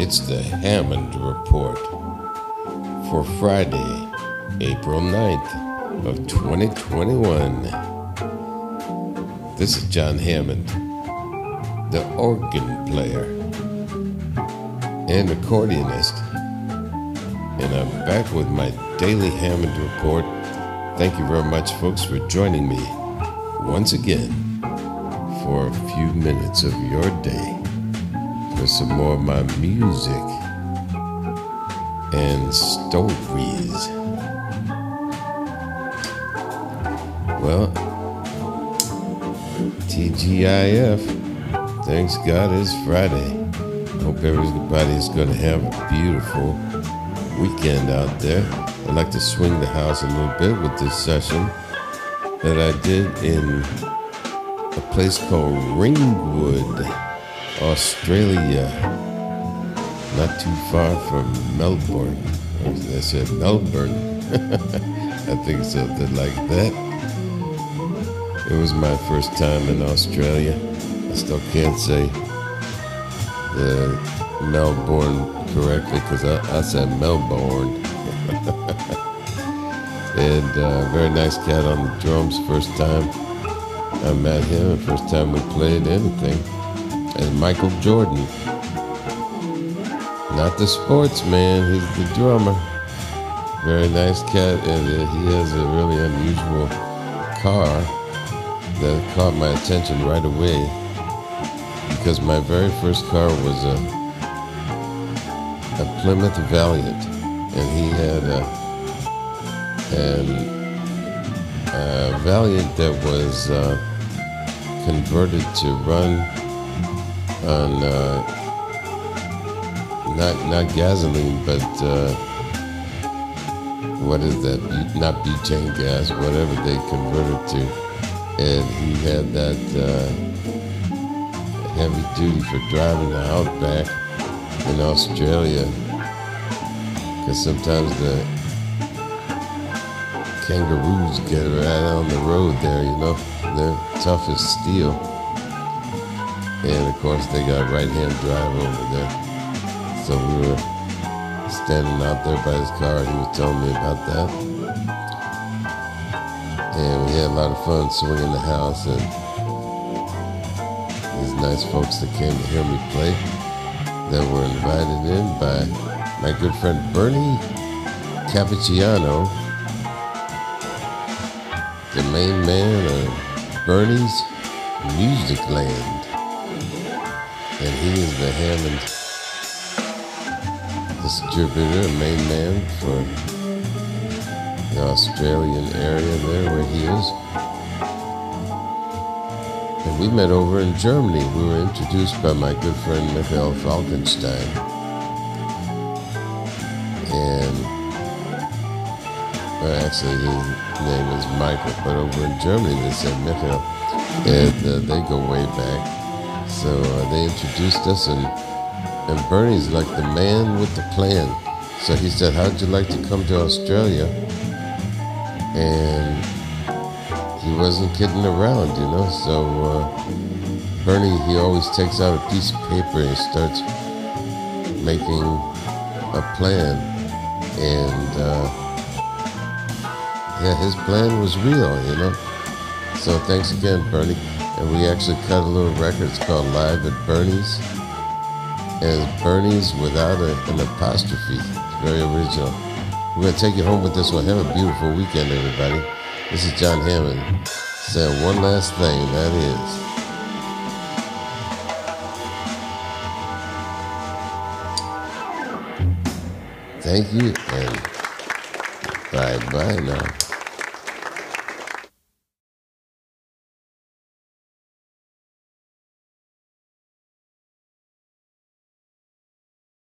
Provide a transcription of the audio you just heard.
It's the Hammond Report for Friday, April 9th of 2021. This is John Hammond, the organ player and accordionist. And I'm back with my daily Hammond Report. Thank you very much, folks, for joining me once again for a few minutes of your day for some more of my music and stories. Well, TGIF, thanks God it's Friday. Hope everybody is going to have a beautiful weekend out there. I'd like to swing the house a little bit with this session that I did in a place called Ringwood, Australia, not too far from Melbourne. I said Melbourne. I think it's something like that. It was my first time in Australia. I still can't say the Melbourne correctly because I, I said Melbourne. and uh, very nice cat on the drums. First time I met him, first time we played anything. And Michael Jordan. Not the sportsman, he's the drummer. Very nice cat, and uh, he has a really unusual car that caught my attention right away because my very first car was a, a Plymouth Valiant, and he had a, an, a Valiant that was uh, converted to run on uh, not not gasoline, but uh, what is that? Not butane gas, whatever they converted to and he had that uh, heavy duty for driving the outback in Australia because sometimes the kangaroos get right on the road there, you know. They're tough as steel. And of course, they got right hand drive over there. So we were standing out there by his car. He was telling me about that. And we had a lot of fun swinging the house. And these nice folks that came to hear me play that were invited in by my good friend Bernie Cappucciano, the main man of Bernie's Music Land. And he is the Hammond distributor, main man for the Australian area there where he is. And we met over in Germany. We were introduced by my good friend Michael Falkenstein. And well, actually, his name is Michael, but over in Germany they said Michael. And uh, they go way back. So uh, they introduced us, and, and Bernie's like the man with the plan. So he said, How'd you like to come to Australia? And he wasn't kidding around, you know. So uh, Bernie, he always takes out a piece of paper and starts making a plan. And uh, yeah, his plan was real, you know. So thanks again, Bernie. And we actually cut a little record. It's called Live at Bernie's. And Bernie's without a, an apostrophe. It's very original. We're to take you home with this one. Have a beautiful weekend, everybody. This is John Hammond saying one last thing, that is. Thank you and bye bye now.